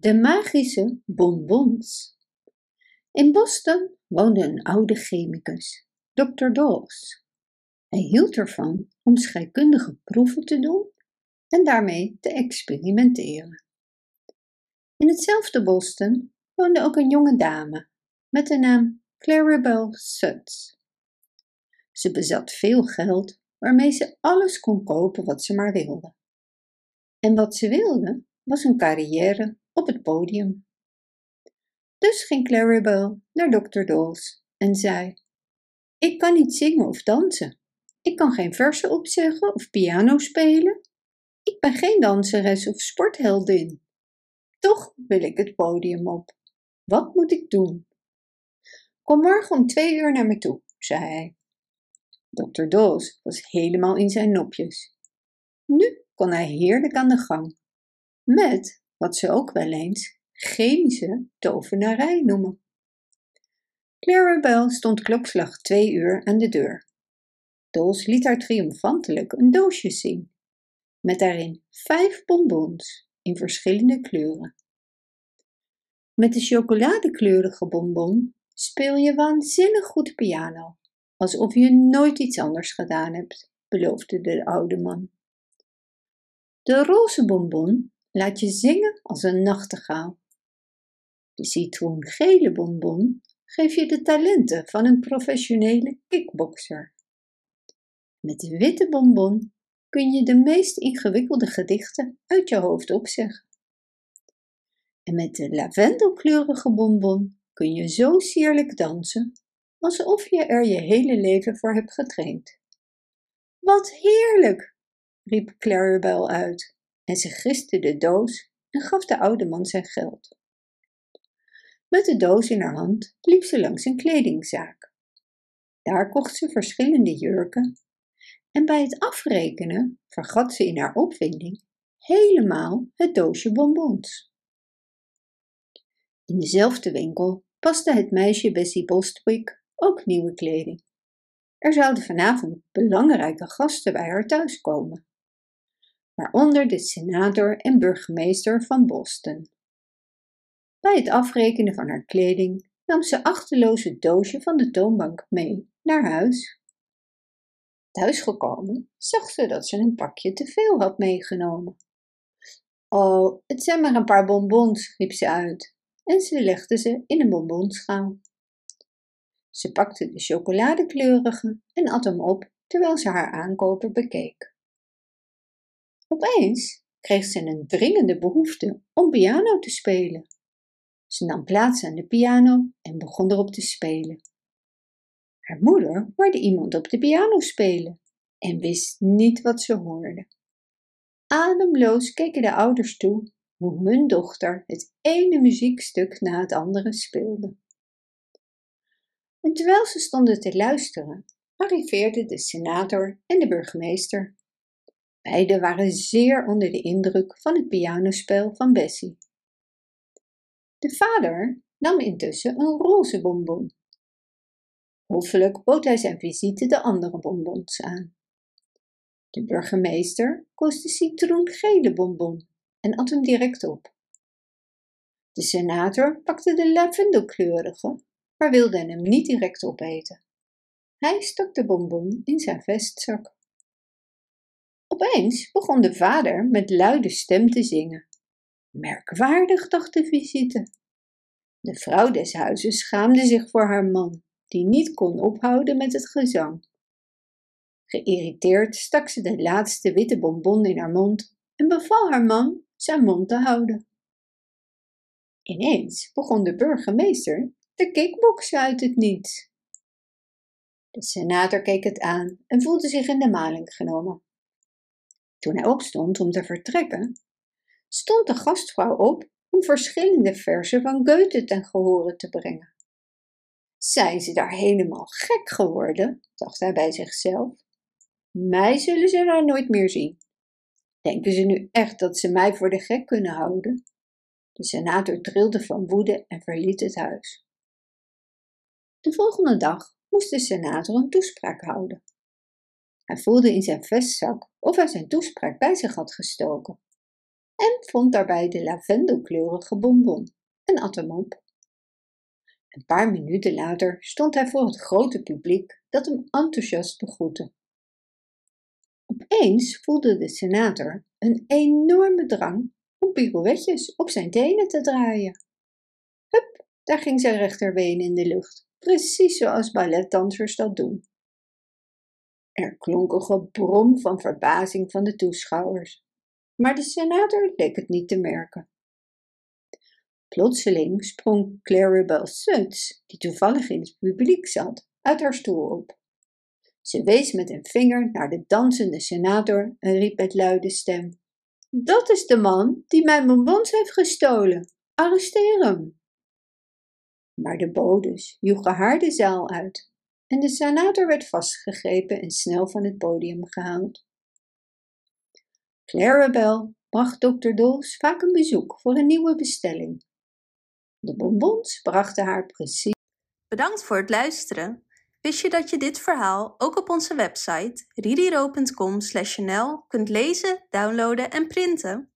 De magische bonbons. In Boston woonde een oude chemicus, Dr. Dawes. Hij hield ervan om scheikundige proeven te doen en daarmee te experimenteren. In hetzelfde Boston woonde ook een jonge dame met de naam Claribel Sutts. Ze bezat veel geld waarmee ze alles kon kopen wat ze maar wilde. En wat ze wilde was een carrière op het podium. Dus ging Claribel naar Dr. Dawes en zei: Ik kan niet zingen of dansen. Ik kan geen versen opzeggen of piano spelen. Ik ben geen danseres of sportheldin. Toch wil ik het podium op. Wat moet ik doen? Kom morgen om twee uur naar me toe, zei hij. Dr. Dawes was helemaal in zijn nopjes. Nu kon hij heerlijk aan de gang. Met wat ze ook wel eens chemische tovenarij noemen. Clarabel stond klokslag twee uur aan de deur. Dawes liet haar triomfantelijk een doosje zien, met daarin vijf bonbons in verschillende kleuren. Met de chocoladekleurige bonbon speel je waanzinnig goed piano, alsof je nooit iets anders gedaan hebt, beloofde de oude man. De roze bonbon laat je zingen als een nachtegaal. De citroengele bonbon geeft je de talenten van een professionele kickboxer. Met de witte bonbon kun je de meest ingewikkelde gedichten uit je hoofd opzeggen. En met de lavendelkleurige bonbon kun je zo sierlijk dansen, alsof je er je hele leven voor hebt getraind. Wat heerlijk! riep Claribel uit en ze griste de doos en gaf de oude man zijn geld. Met de doos in haar hand liep ze langs een kledingzaak. Daar kocht ze verschillende jurken en bij het afrekenen vergat ze in haar opwinding helemaal het doosje bonbons. In dezelfde winkel paste het meisje Bessie Bostwick ook nieuwe kleding. Er zouden vanavond belangrijke gasten bij haar thuis komen, waaronder de senator en burgemeester van Boston. Bij het afrekenen van haar kleding nam ze achteloos het doosje van de toonbank mee naar huis. Thuisgekomen zag ze dat ze een pakje te veel had meegenomen. Oh, het zijn maar een paar bonbons, riep ze uit en ze legde ze in een bonbonschaal. Ze pakte de chocoladekleurige en at hem op terwijl ze haar aankoper bekeek. Opeens kreeg ze een dringende behoefte om piano te spelen. Ze nam plaats aan de piano en begon erop te spelen. Haar moeder hoorde iemand op de piano spelen en wist niet wat ze hoorde. Ademloos keken de ouders toe hoe hun dochter het ene muziekstuk na het andere speelde. En terwijl ze stonden te luisteren, arriveerden de senator en de burgemeester. Beiden waren zeer onder de indruk van het pianospel van Bessie. De vader nam intussen een roze bonbon. Hoffelijk bood hij zijn visite de andere bonbons aan. De burgemeester koos de citroengele bonbon en at hem direct op. De senator pakte de lavendelkleurige, maar wilde hem niet direct opeten. Hij stak de bonbon in zijn vestzak. Opeens begon de vader met luide stem te zingen. Merkwaardig, dacht de visite. De vrouw des huizes schaamde zich voor haar man, die niet kon ophouden met het gezang. Geïrriteerd stak ze de laatste witte bonbon in haar mond en beval haar man zijn mond te houden. Ineens begon de burgemeester te kickboksen uit het niets. De senator keek het aan en voelde zich in de maling genomen. Toen hij opstond om te vertrekken, stond de gastvrouw op om verschillende versen van Goethe ten gehore te brengen. Zijn ze daar helemaal gek geworden? dacht hij bij zichzelf. Mij zullen ze daar nooit meer zien. Denken ze nu echt dat ze mij voor de gek kunnen houden? De senator trilde van woede en verliet het huis. De volgende dag moest de senator een toespraak houden. Hij voelde in zijn vestzak of hij zijn toespraak bij zich had gestoken. en vond daarbij de lavendelkleurige bonbon en at hem op. Een paar minuten later stond hij voor het grote publiek dat hem enthousiast begroette. Opeens voelde de senator een enorme drang om pirouetjes op zijn tenen te draaien. Hup, daar ging zijn rechterbeen in de lucht, precies zoals balletdansers dat doen. Er klonk een gebrom van verbazing van de toeschouwers, maar de senator leek het niet te merken. Plotseling sprong Claribel Suts, die toevallig in het publiek zat, uit haar stoel op. Ze wees met een vinger naar de dansende senator en riep met luide stem: Dat is de man die mijn bonbons heeft gestolen. Arresteer hem! Maar de bodes joegen haar de zaal uit en de senator werd vastgegrepen en snel van het podium gehaald. Clarabel bracht dokter Dols vaak een bezoek voor een nieuwe bestelling. De bonbons brachten haar precies. Bedankt voor het luisteren. Wist je dat je dit verhaal ook op onze website ridiro.com/nl kunt lezen, downloaden en printen?